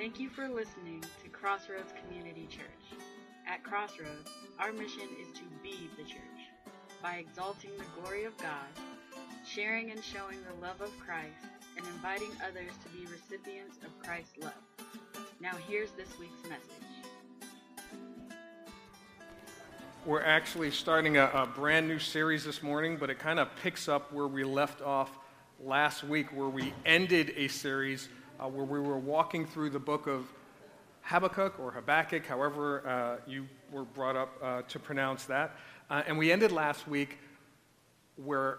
Thank you for listening to Crossroads Community Church. At Crossroads, our mission is to be the church by exalting the glory of God, sharing and showing the love of Christ, and inviting others to be recipients of Christ's love. Now, here's this week's message. We're actually starting a, a brand new series this morning, but it kind of picks up where we left off last week, where we ended a series uh, where we were walking through the book of Habakkuk or Habakkuk, however uh, you were brought up uh, to pronounce that. Uh, and we ended last week where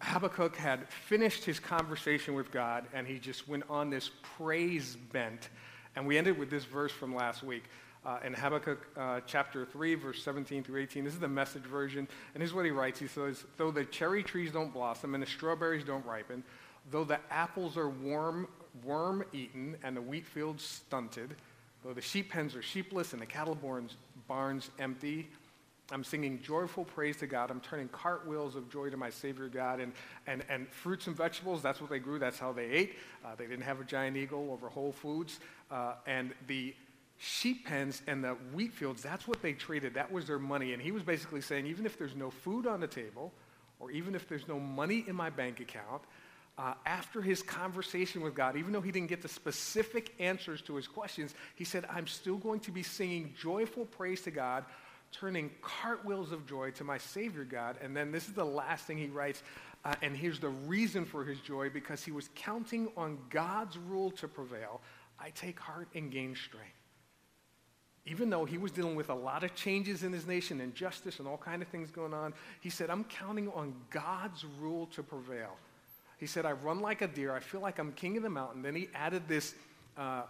Habakkuk had finished his conversation with God and he just went on this praise bent. And we ended with this verse from last week. Uh, in Habakkuk uh, chapter 3, verse 17 through 18. This is the message version. And here's what he writes He says, Though the cherry trees don't blossom and the strawberries don't ripen, though the apples are warm worm eaten and the wheat fields stunted, though the sheep pens are sheepless and the cattle barns, barns empty. I'm singing joyful praise to God. I'm turning cartwheels of joy to my Savior God. And, and, and fruits and vegetables, that's what they grew. That's how they ate. Uh, they didn't have a Giant Eagle over Whole Foods. Uh, and the sheep pens and the wheat fields, that's what they traded. That was their money. And he was basically saying, even if there's no food on the table, or even if there's no money in my bank account, uh, after his conversation with God, even though he didn't get the specific answers to his questions, he said, I'm still going to be singing joyful praise to God, turning cartwheels of joy to my Savior God. And then this is the last thing he writes. Uh, and here's the reason for his joy because he was counting on God's rule to prevail. I take heart and gain strength. Even though he was dealing with a lot of changes in his nation, injustice, and all kind of things going on, he said, I'm counting on God's rule to prevail. He said, I run like a deer. I feel like I'm king of the mountain. Then he added this uh,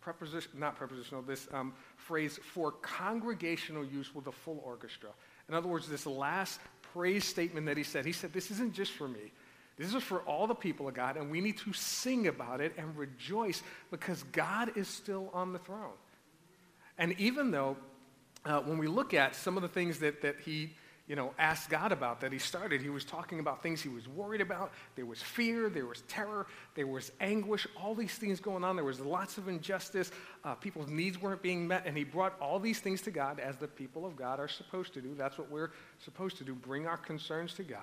preposition, not prepositional, this um, phrase for congregational use with a full orchestra. In other words, this last praise statement that he said, he said, This isn't just for me. This is for all the people of God, and we need to sing about it and rejoice because God is still on the throne. And even though, uh, when we look at some of the things that, that he you know, asked God about that he started. He was talking about things he was worried about. There was fear, there was terror, there was anguish, all these things going on. There was lots of injustice. Uh, people's needs weren't being met. And he brought all these things to God as the people of God are supposed to do. That's what we're supposed to do bring our concerns to God.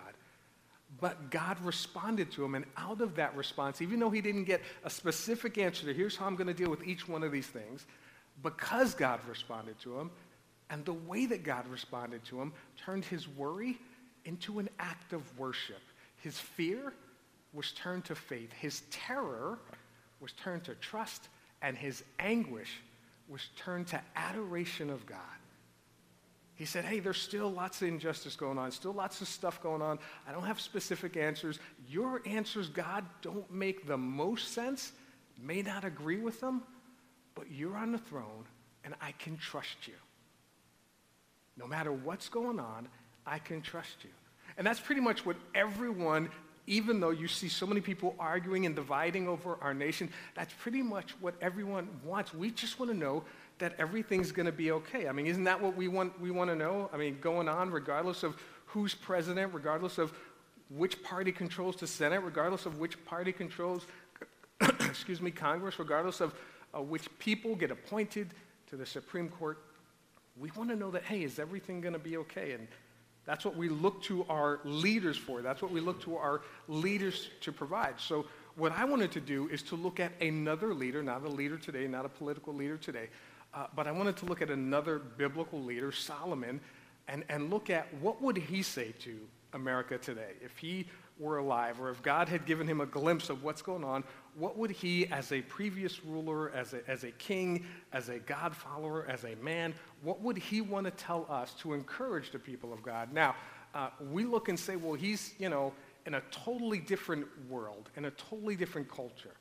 But God responded to him. And out of that response, even though he didn't get a specific answer to here's how I'm going to deal with each one of these things, because God responded to him, and the way that God responded to him turned his worry into an act of worship. His fear was turned to faith. His terror was turned to trust. And his anguish was turned to adoration of God. He said, Hey, there's still lots of injustice going on, still lots of stuff going on. I don't have specific answers. Your answers, God, don't make the most sense, may not agree with them, but you're on the throne, and I can trust you. No matter what's going on, I can trust you. And that's pretty much what everyone, even though you see so many people arguing and dividing over our nation, that's pretty much what everyone wants. We just want to know that everything's going to be okay. I mean, isn't that what we want, we want to know? I mean, going on, regardless of who's president, regardless of which party controls the Senate, regardless of which party controls, excuse me, Congress, regardless of uh, which people get appointed to the Supreme Court, we want to know that, hey, is everything going to be okay? And that's what we look to our leaders for. That's what we look to our leaders to provide. So, what I wanted to do is to look at another leader, not a leader today, not a political leader today, uh, but I wanted to look at another biblical leader, Solomon, and, and look at what would he say to America today if he were alive, or if God had given him a glimpse of what's going on, what would he, as a previous ruler, as a, as a king, as a God follower, as a man, what would he want to tell us to encourage the people of God? Now, uh, we look and say, well, he's, you know, in a totally different world, in a totally different culture.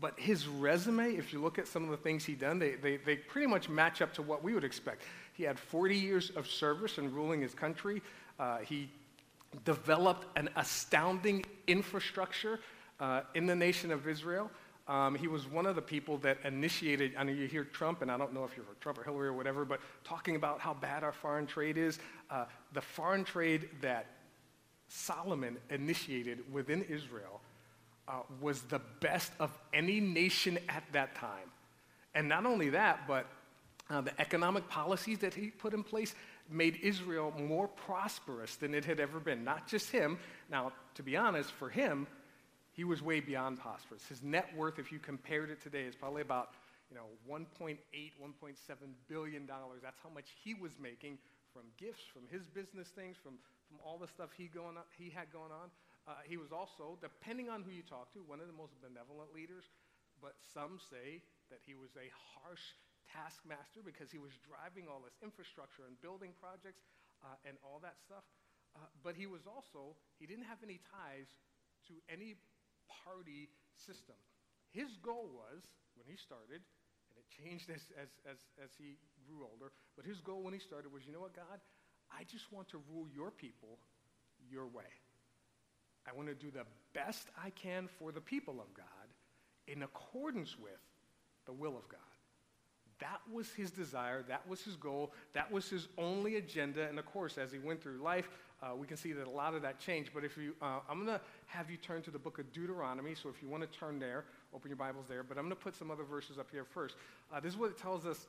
But his resume, if you look at some of the things he done, they, they, they pretty much match up to what we would expect. He had 40 years of service in ruling his country. Uh, he developed an astounding infrastructure uh, in the nation of Israel. Um, he was one of the people that initiated, I know you hear Trump, and I don't know if you're for Trump or Hillary or whatever, but talking about how bad our foreign trade is. Uh, the foreign trade that Solomon initiated within Israel uh, was the best of any nation at that time. And not only that, but uh, the economic policies that he put in place made Israel more prosperous than it had ever been. Not just him. Now, to be honest, for him, he was way beyond prosperous. His net worth, if you compared it today, is probably about you know 1.8, 1.7 billion dollars. That's how much he was making from gifts, from his business things, from, from all the stuff he going on, he had going on. Uh, he was also, depending on who you talk to, one of the most benevolent leaders. But some say that he was a harsh taskmaster because he was driving all this infrastructure and building projects uh, and all that stuff. Uh, but he was also, he didn't have any ties to any party system. His goal was, when he started, and it changed as, as, as, as he grew older, but his goal when he started was, you know what, God? I just want to rule your people your way. I want to do the best I can for the people of God in accordance with the will of God. That was his desire. That was his goal. That was his only agenda. And of course, as he went through life, uh, we can see that a lot of that changed. But if you, uh, I'm going to have you turn to the book of Deuteronomy. So if you want to turn there, open your Bibles there. But I'm going to put some other verses up here first. Uh, this is what it tells us.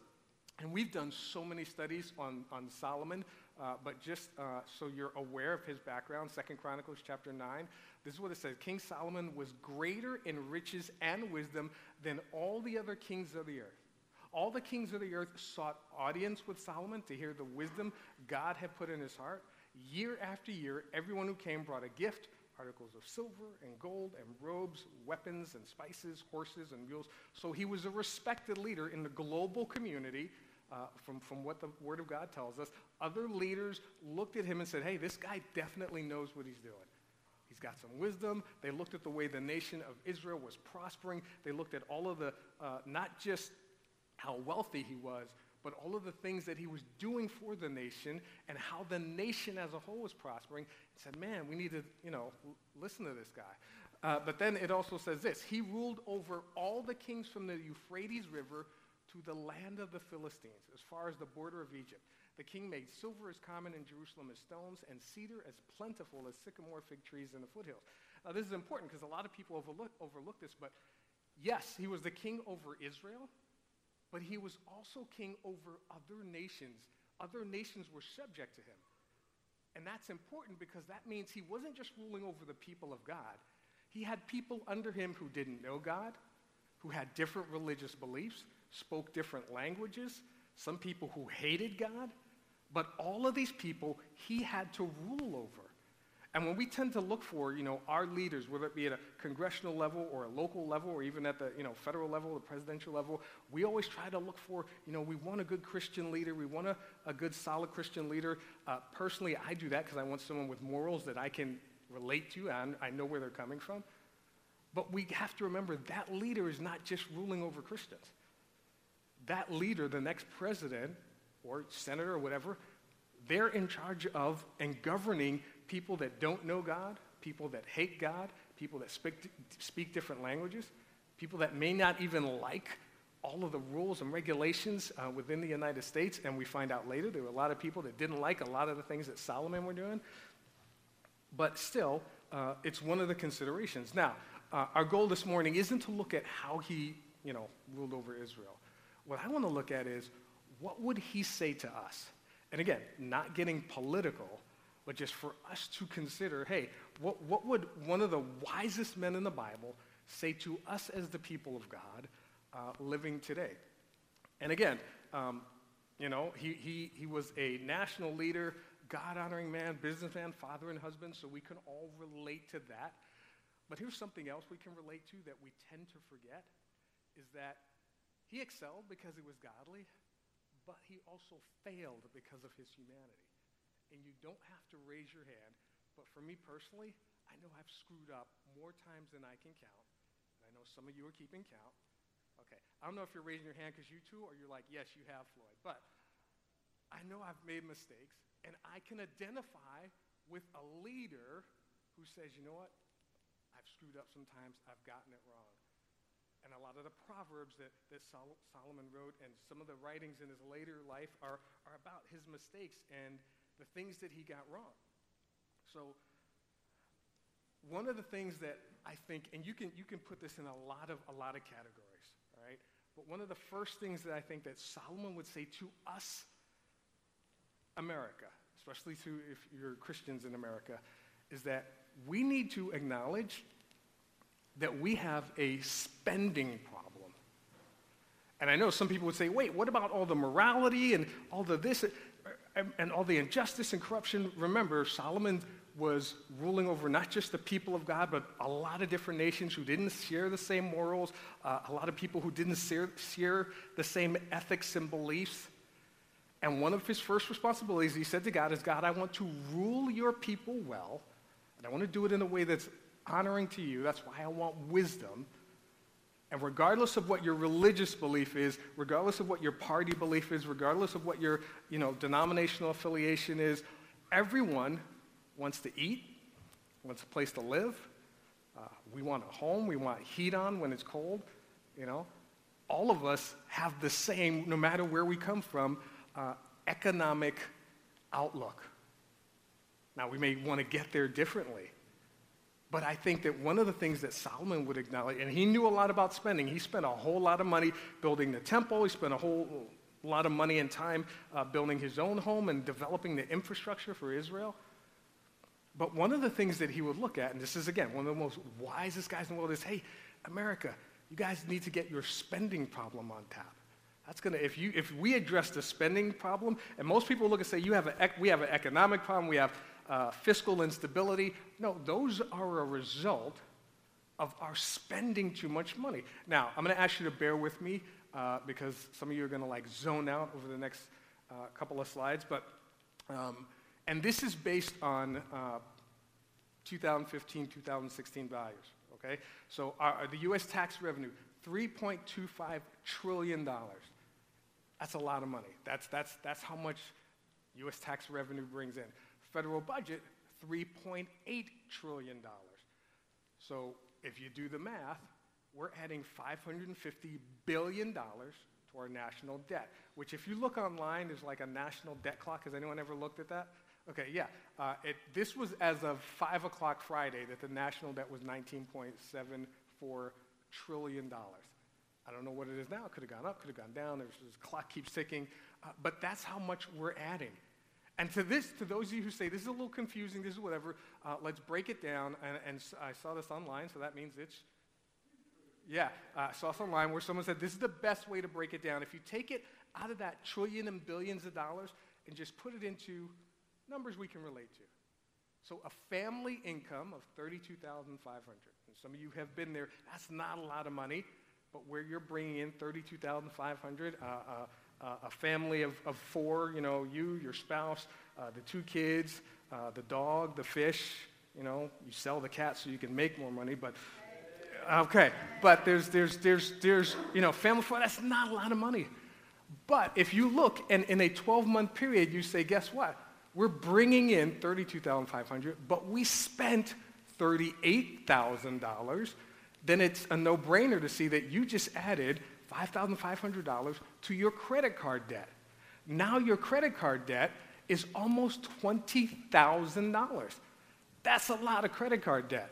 And we've done so many studies on, on Solomon, uh, but just uh, so you're aware of his background, Second Chronicles chapter 9, this is what it says King Solomon was greater in riches and wisdom than all the other kings of the earth. All the kings of the earth sought audience with Solomon to hear the wisdom God had put in his heart. Year after year, everyone who came brought a gift articles of silver and gold and robes, weapons and spices, horses and mules. So he was a respected leader in the global community. Uh, from, from what the Word of God tells us, other leaders looked at him and said, Hey, this guy definitely knows what he's doing. He's got some wisdom. They looked at the way the nation of Israel was prospering. They looked at all of the, uh, not just how wealthy he was, but all of the things that he was doing for the nation and how the nation as a whole was prospering, and said, man, we need to, you know, listen to this guy. Uh, but then it also says this He ruled over all the kings from the Euphrates River to the land of the Philistines, as far as the border of Egypt. The king made silver as common in Jerusalem as stones, and cedar as plentiful as sycamore fig trees in the foothills. Now, this is important because a lot of people overlook, overlook this, but yes, he was the king over Israel, but he was also king over other nations. Other nations were subject to him. And that's important because that means he wasn't just ruling over the people of God. He had people under him who didn't know God, who had different religious beliefs, spoke different languages, some people who hated God. But all of these people he had to rule over. And when we tend to look for, you know, our leaders, whether it be at a congressional level or a local level or even at the, you know, federal level, the presidential level, we always try to look for, you know, we want a good Christian leader. We want a, a good, solid Christian leader. Uh, personally, I do that because I want someone with morals that I can relate to and I know where they're coming from. But we have to remember that leader is not just ruling over Christians. That leader, the next president or senator or whatever, they're in charge of and governing people that don't know God, people that hate God, people that speak, speak different languages, people that may not even like all of the rules and regulations uh, within the United States. And we find out later there were a lot of people that didn't like a lot of the things that Solomon were doing. But still, uh, it's one of the considerations. Now, uh, our goal this morning isn't to look at how he, you know, ruled over Israel. What I want to look at is what would he say to us? And again, not getting political, but just for us to consider hey, what, what would one of the wisest men in the Bible say to us as the people of God uh, living today? And again, um, you know, he, he, he was a national leader, God honoring man, businessman, father, and husband, so we can all relate to that. But here's something else we can relate to that we tend to forget is that he excelled because he was godly, but he also failed because of his humanity and you don't have to raise your hand. But for me personally, I know I've screwed up more times than I can count. And I know some of you are keeping count. Okay, I don't know if you're raising your hand because you too, or you're like, yes, you have, Floyd. But I know I've made mistakes, and I can identify with a leader who says, you know what? I've screwed up sometimes. I've gotten it wrong. And a lot of the proverbs that, that Sol- Solomon wrote and some of the writings in his later life are, are about his mistakes and the things that he got wrong. So, one of the things that I think, and you can, you can put this in a lot of, a lot of categories, right? But one of the first things that I think that Solomon would say to us, America, especially to if you're Christians in America, is that we need to acknowledge that we have a spending problem. And I know some people would say, wait, what about all the morality and all the this and, all the injustice and corruption? Remember, Solomon was ruling over not just the people of God, but a lot of different nations who didn't share the same morals, uh, a lot of people who didn't share, share the same ethics and beliefs. And one of his first responsibilities, he said to God, is God, I want to rule your people well, and I want to do it in a way that's honoring to you. That's why I want wisdom. And regardless of what your religious belief is, regardless of what your party belief is, regardless of what your you know, denominational affiliation is, everyone wants to eat, wants a place to live. Uh, we want a home. We want heat on when it's cold. You know, all of us have the same, no matter where we come from, uh, economic outlook. Now, we may want to get there differently. But I think that one of the things that Solomon would acknowledge, and he knew a lot about spending, he spent a whole lot of money building the temple, he spent a whole lot of money and time uh, building his own home and developing the infrastructure for Israel. But one of the things that he would look at, and this is again one of the most wisest guys in the world, is hey, America, you guys need to get your spending problem on tap. That's gonna if you if we address the spending problem, and most people look and say you have a we have an economic problem, we have uh, fiscal instability. No, those are a result of our spending too much money. Now, I'm going to ask you to bear with me uh, because some of you are going to like zone out over the next uh, couple of slides, but um, and this is based on uh, 2015, 2016 values, okay? So our, the US tax revenue, $3.25 trillion. That's a lot of money. That's, that's, that's how much US tax revenue brings in. Federal budget, $3.8 trillion. So if you do the math, we're adding $550 billion to our national debt, which if you look online is like a national debt clock. Has anyone ever looked at that? Okay, yeah. Uh, it, this was as of 5 o'clock Friday that the national debt was $19.74 trillion. I don't know what it is now. It could have gone up, could have gone down. There's, this clock keeps ticking. Uh, but that's how much we're adding. And to this, to those of you who say this is a little confusing, this is whatever, uh, let's break it down. And, and, I saw this online, so that means it's, yeah, uh, I saw this online where someone said this is the best way to break it down. If you take it out of that trillion and billions of dollars and just put it into numbers we can relate to. So a family income of 32,500. And some of you have been there. That's not a lot of money, but where you're bringing in 32,500, uh, uh, a family of, of four, you know, you, your spouse, uh, the two kids, uh, the dog, the fish, you know, you sell the cat so you can make more money, but okay, but there's, there's, there's, there's, you know, family four, that's not a lot of money. But if you look and in a 12 month period, you say, guess what? we're bringing in 32500 but we spent $38,000, then it's a no brainer to see that you just added $5,500 to your credit card debt. Now your credit card debt is almost $20,000. That's a lot of credit card debt.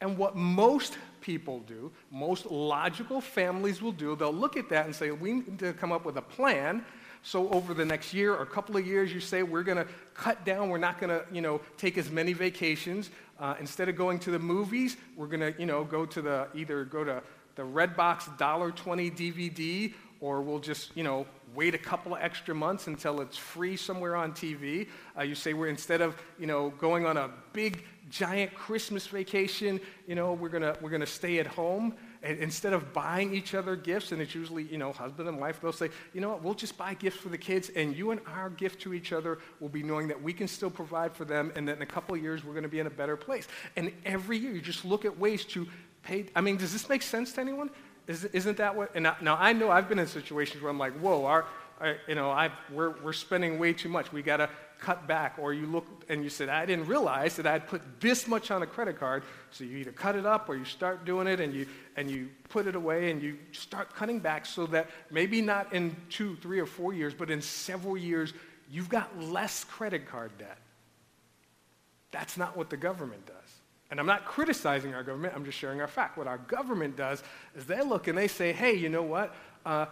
And what most people do, most logical families will do, they'll look at that and say, we need to come up with a plan so over the next year or a couple of years, you say, we're going to cut down. We're not going to, you know, take as many vacations. Uh, instead of going to the movies, we're going to, you know, go to the, either go to the Redbox $1.20 DVD or we'll just, you know, wait a couple of extra months until it's free somewhere on TV. Uh, you say we're instead of, you know, going on a big giant Christmas vacation, you know, we're gonna we're gonna stay at home and instead of buying each other gifts, and it's usually, you know, husband and wife, they'll say, you know what, we'll just buy gifts for the kids, and you and our gift to each other will be knowing that we can still provide for them, and that in a couple of years we're going to be in a better place. And every year you just look at ways to pay. I mean, does this make sense to anyone? Is, not that what? And now, now I know I've been in situations where I'm like, whoa, our, our you know, i we're, we're spending way too much. We got to cut back, or you look and you said, I didn't realize that I'd put this much on a credit card. So you either cut it up or you start doing it and you, and you put it away and you start cutting back so that maybe not in two, three, or four years, but in several years, you've got less credit card debt. That's not what the government does. And I'm not criticizing our government, I'm just sharing our fact. What our government does is they look and they say, hey, you know what? Uh,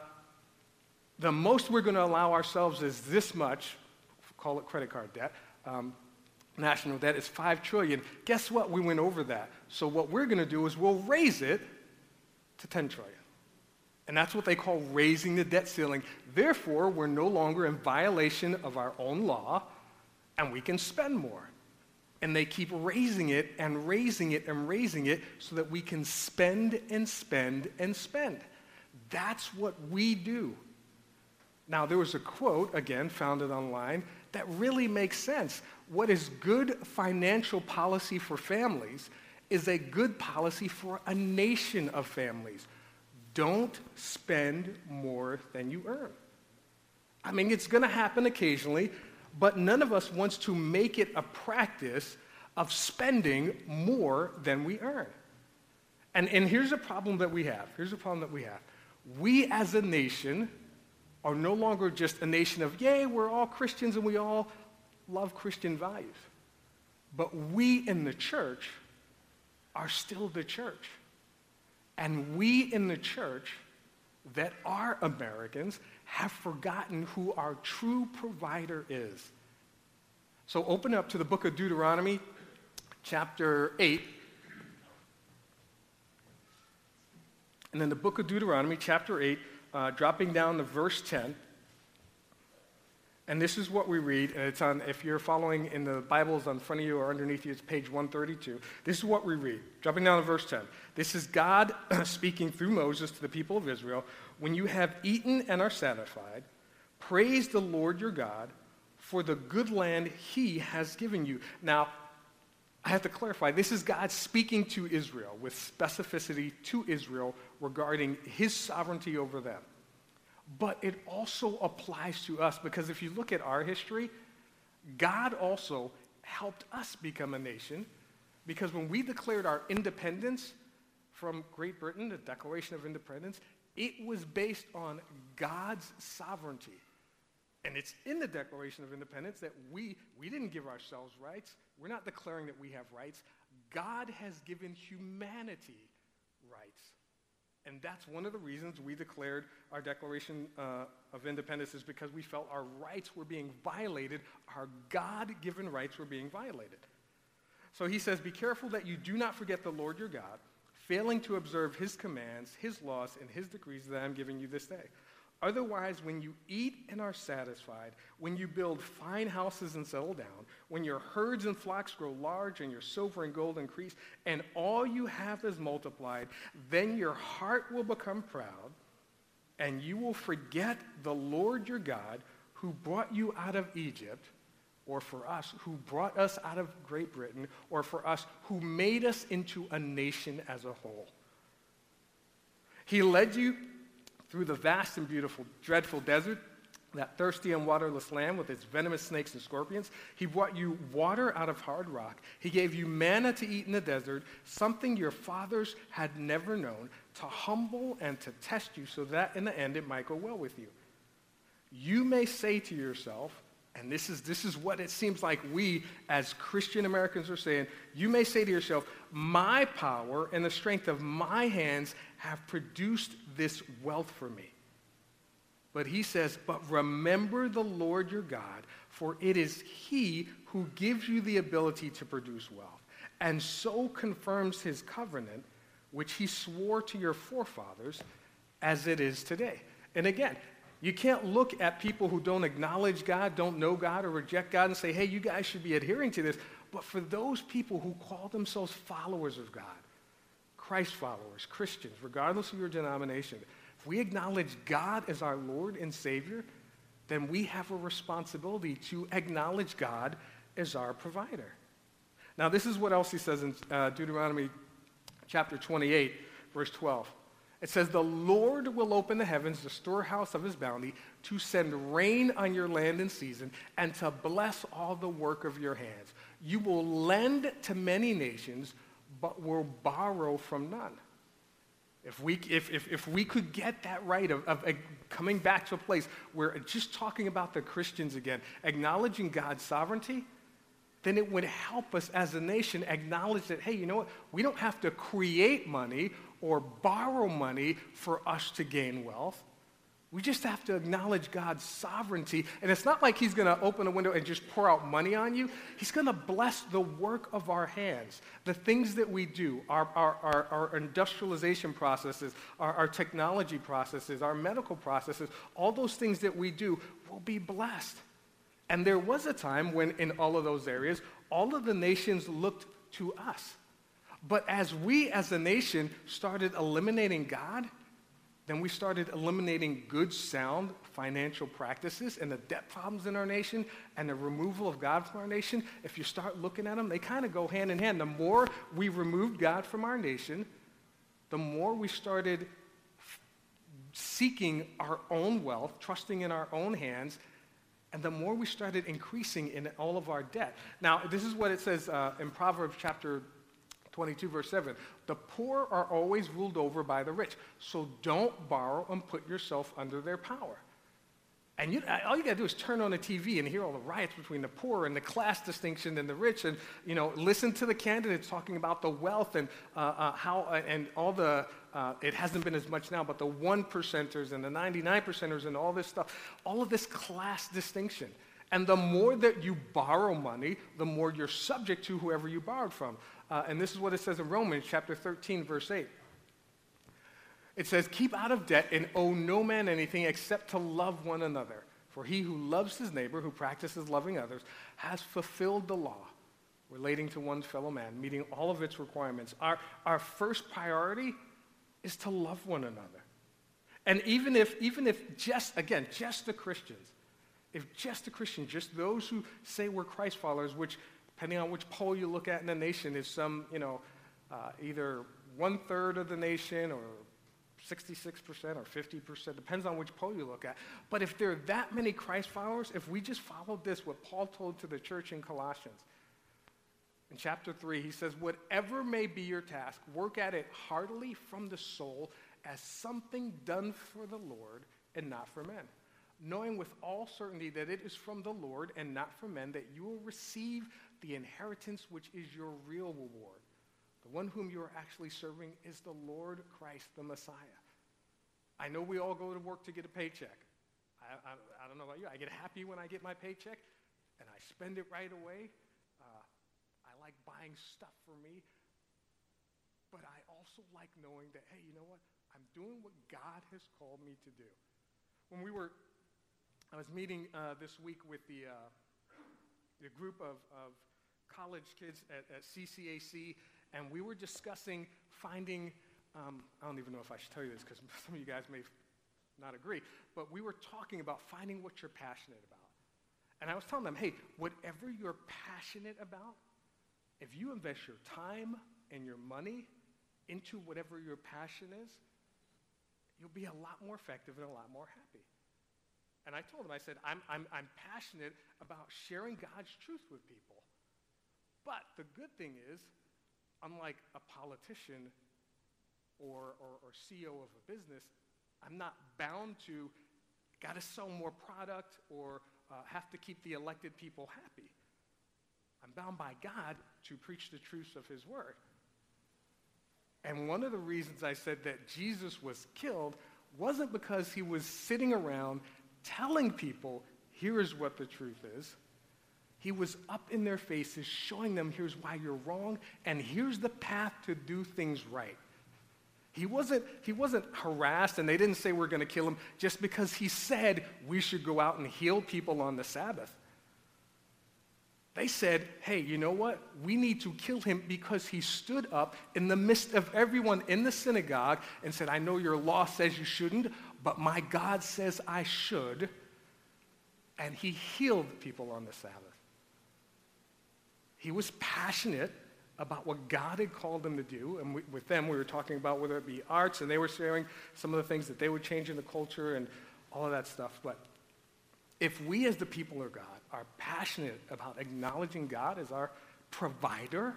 the most we're going to allow ourselves is this much, call it credit card debt. Um, national debt is 5 trillion. Guess what? We went over that. So what we're going to do is we'll raise it to 10 trillion. And that's what they call raising the debt ceiling. Therefore, we're no longer in violation of our own law and we can spend more. And they keep raising it and raising it and raising it so that we can spend and spend and spend. That's what we do. Now, there was a quote, again, found it online, that really makes sense. What is good financial policy for families is a good policy for a nation of families. Don't spend more than you earn. I mean, it's going to happen occasionally, but none of us wants to make it a practice of spending more than we earn. And, and here's a problem that we have. Here's a problem that we have. We as a nation are no longer just a nation of, yay, we're all Christians and we all love Christian values. But we in the church are still the church. And we in the church that are Americans have forgotten who our true provider is. So open up to the book of Deuteronomy, chapter 8. And then the book of Deuteronomy, chapter 8, uh, dropping down to verse 10. And this is what we read, and it's on, if you're following in the Bibles on front of you or underneath you, it's page 132. This is what we read, dropping down to verse 10. This is God speaking through Moses to the people of Israel. When you have eaten and are satisfied, praise the Lord your God for the good land he has given you. Now, I have to clarify this is God speaking to Israel with specificity to Israel regarding his sovereignty over them. But it also applies to us because if you look at our history, God also helped us become a nation because when we declared our independence from Great Britain, the Declaration of Independence, it was based on God's sovereignty. And it's in the Declaration of Independence that we, we didn't give ourselves rights. We're not declaring that we have rights. God has given humanity rights. And that's one of the reasons we declared our Declaration uh, of Independence is because we felt our rights were being violated, our God given rights were being violated. So he says, Be careful that you do not forget the Lord your God, failing to observe his commands, his laws, and his decrees that I'm giving you this day. Otherwise, when you eat and are satisfied, when you build fine houses and settle down, when your herds and flocks grow large and your silver and gold increase, and all you have is multiplied, then your heart will become proud, and you will forget the Lord your God who brought you out of Egypt, or for us, who brought us out of Great Britain, or for us, who made us into a nation as a whole. He led you through the vast and beautiful, dreadful desert, that thirsty and waterless land with its venomous snakes and scorpions. He brought you water out of hard rock. He gave you manna to eat in the desert, something your fathers had never known, to humble and to test you so that in the end it might go well with you. You may say to yourself, and this is, this is what it seems like we as Christian Americans are saying, you may say to yourself, my power and the strength of my hands have produced this wealth for me. But he says, But remember the Lord your God, for it is he who gives you the ability to produce wealth, and so confirms his covenant, which he swore to your forefathers, as it is today. And again, you can't look at people who don't acknowledge God, don't know God, or reject God and say, hey, you guys should be adhering to this. But for those people who call themselves followers of God, Christ followers, Christians, regardless of your denomination, if we acknowledge God as our Lord and Savior, then we have a responsibility to acknowledge God as our provider. Now, this is what else he says in uh, Deuteronomy chapter 28, verse 12. It says, The Lord will open the heavens, the storehouse of his bounty, to send rain on your land in season, and to bless all the work of your hands. You will lend to many nations, but will borrow from none. If we, if, if, if we could get that right of, of, of coming back to a place where just talking about the Christians again, acknowledging God's sovereignty, then it would help us as a nation acknowledge that, hey, you know what? We don't have to create money or borrow money for us to gain wealth. We just have to acknowledge God's sovereignty. And it's not like He's going to open a window and just pour out money on you. He's going to bless the work of our hands, the things that we do, our, our, our, our industrialization processes, our, our technology processes, our medical processes, all those things that we do will be blessed. And there was a time when, in all of those areas, all of the nations looked to us. But as we as a nation started eliminating God, then we started eliminating good, sound financial practices and the debt problems in our nation and the removal of God from our nation. If you start looking at them, they kind of go hand in hand. The more we removed God from our nation, the more we started seeking our own wealth, trusting in our own hands, and the more we started increasing in all of our debt. Now, this is what it says uh, in Proverbs chapter 22, verse 7. The poor are always ruled over by the rich. So don't borrow and put yourself under their power. And you, all you got to do is turn on the TV and hear all the riots between the poor and the class distinction and the rich, and you know, listen to the candidates talking about the wealth and uh, uh, how uh, and all the. Uh, it hasn't been as much now, but the one percenters and the 99 percenters and all this stuff, all of this class distinction. And the more that you borrow money, the more you're subject to whoever you borrowed from. Uh, and this is what it says in Romans chapter 13, verse 8. It says, Keep out of debt and owe no man anything except to love one another. For he who loves his neighbor, who practices loving others, has fulfilled the law relating to one's fellow man, meeting all of its requirements. Our, our first priority is to love one another. And even if, even if just, again, just the Christians, if just the Christians, just those who say we're Christ followers, which depending on which poll you look at in the nation, is some, you know, uh, either one third of the nation or 66% or 50%, depends on which poll you look at. But if there are that many Christ followers, if we just followed this, what Paul told to the church in Colossians, in chapter 3, he says, Whatever may be your task, work at it heartily from the soul as something done for the Lord and not for men knowing with all certainty that it is from the Lord and not from men that you will receive the inheritance which is your real reward. The one whom you are actually serving is the Lord Christ, the Messiah. I know we all go to work to get a paycheck. I, I, I don't know about you. I get happy when I get my paycheck, and I spend it right away. Uh, I like buying stuff for me. But I also like knowing that, hey, you know what? I'm doing what God has called me to do. When we were, I was meeting uh, this week with the, uh, the group of, of college kids at, at CCAC, and we were discussing finding, um, I don't even know if I should tell you this because some of you guys may not agree, but we were talking about finding what you're passionate about. And I was telling them, hey, whatever you're passionate about, if you invest your time and your money into whatever your passion is, you'll be a lot more effective and a lot more happy. And I told him, I said, I'm, I'm, I'm passionate about sharing God's truth with people. But the good thing is, unlike a politician or, or, or CEO of a business, I'm not bound to got to sell more product or uh, have to keep the elected people happy. I'm bound by God to preach the truths of his word. And one of the reasons I said that Jesus was killed wasn't because he was sitting around telling people, here is what the truth is. He was up in their faces, showing them here's why you're wrong, and here's the path to do things right. He wasn't, he wasn't harassed, and they didn't say we're going to kill him just because he said we should go out and heal people on the Sabbath. They said, hey, you know what? We need to kill him because he stood up in the midst of everyone in the synagogue and said, I know your law says you shouldn't, but my God says I should. And he healed people on the Sabbath. He was passionate about what God had called him to do. And we, with them, we were talking about whether it be arts, and they were sharing some of the things that they would change in the culture and all of that stuff. But if we, as the people of God, are passionate about acknowledging God as our provider,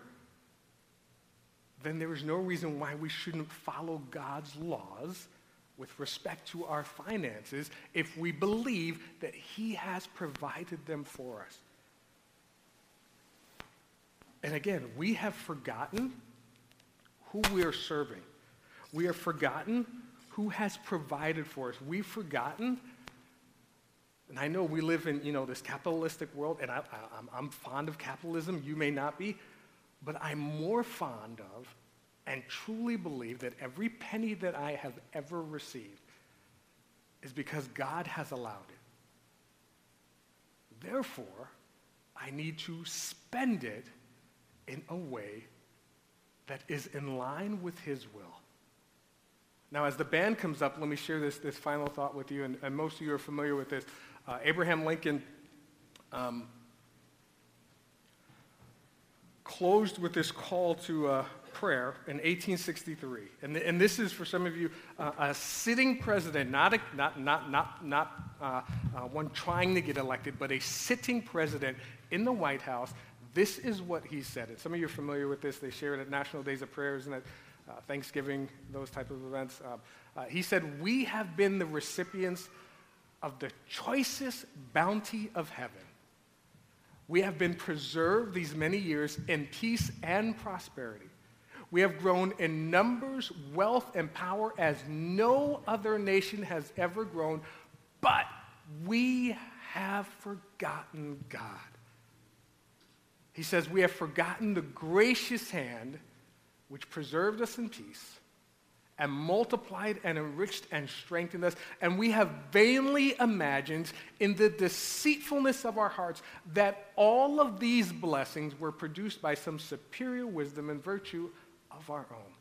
then there is no reason why we shouldn't follow God's laws with respect to our finances if we believe that He has provided them for us. And again, we have forgotten who we are serving. We have forgotten who has provided for us. We've forgotten, and I know we live in, you know, this capitalistic world, and I, I, I'm fond of capitalism. You may not be, but I'm more fond of and truly believe that every penny that I have ever received is because God has allowed it. Therefore, I need to spend it in a way that is in line with His will. Now, as the band comes up, let me share this, this final thought with you, and, and most of you are familiar with this. Uh, Abraham Lincoln um, closed with this call to uh, prayer in 1863. And, and this is, for some of you, uh, a sitting president, not, a, not, not, not, not uh, uh, one trying to get elected, but a sitting president in the White House. This is what he said. And some of you are familiar with this. They share it at National Days of Prayers and at uh, Thanksgiving, those type of events. Uh, uh, he said, We have been the recipients of the choicest bounty of heaven. We have been preserved these many years in peace and prosperity. We have grown in numbers, wealth, and power as no other nation has ever grown, but we have forgotten God. He says, We have forgotten the gracious hand which preserved us in peace and multiplied and enriched and strengthened us. And we have vainly imagined in the deceitfulness of our hearts that all of these blessings were produced by some superior wisdom and virtue of our own.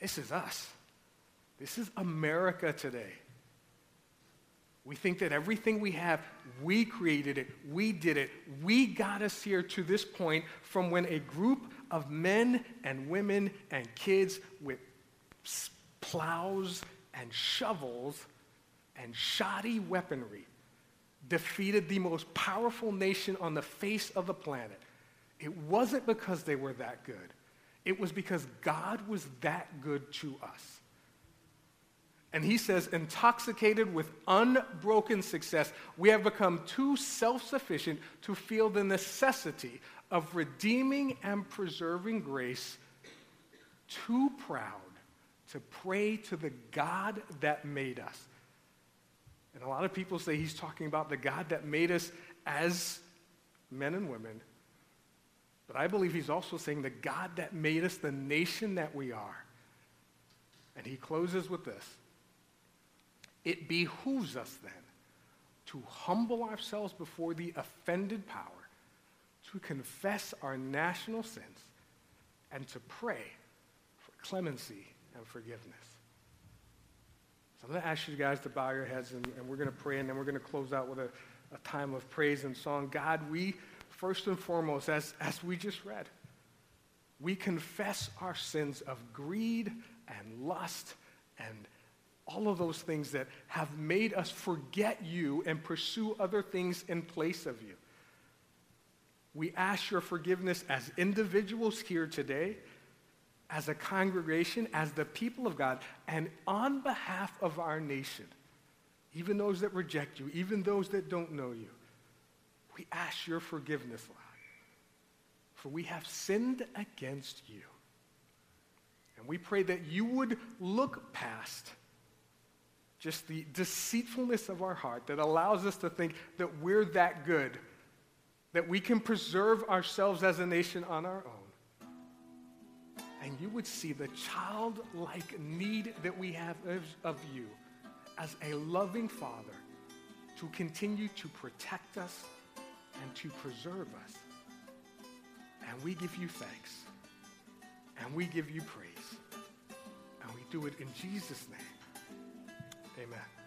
This is us. This is America today. We think that everything we have, we created it, we did it, we got us here to this point from when a group of men and women and kids with plows and shovels and shoddy weaponry defeated the most powerful nation on the face of the planet. It wasn't because they were that good. It was because God was that good to us. And he says, intoxicated with unbroken success, we have become too self sufficient to feel the necessity of redeeming and preserving grace, too proud to pray to the God that made us. And a lot of people say he's talking about the God that made us as men and women but I believe he's also saying the God that made us the nation that we are. And he closes with this It behooves us then to humble ourselves before the offended power, to confess our national sins, and to pray for clemency and forgiveness. So I'm going to ask you guys to bow your heads and, and we're going to pray and then we're going to close out with a, a time of praise and song. God, we first and foremost, as, as we just read, we confess our sins of greed and lust and all of those things that have made us forget you and pursue other things in place of you. We ask your forgiveness as individuals here today, as a congregation, as the people of God, and on behalf of our nation, even those that reject you, even those that don't know you. We ask your forgiveness, Lord, for we have sinned against you. And we pray that you would look past just the deceitfulness of our heart that allows us to think that we're that good, that we can preserve ourselves as a nation on our own. And you would see the childlike need that we have of you as a loving Father to continue to protect us and to preserve us. And we give you thanks. And we give you praise. And we do it in Jesus' name. Amen.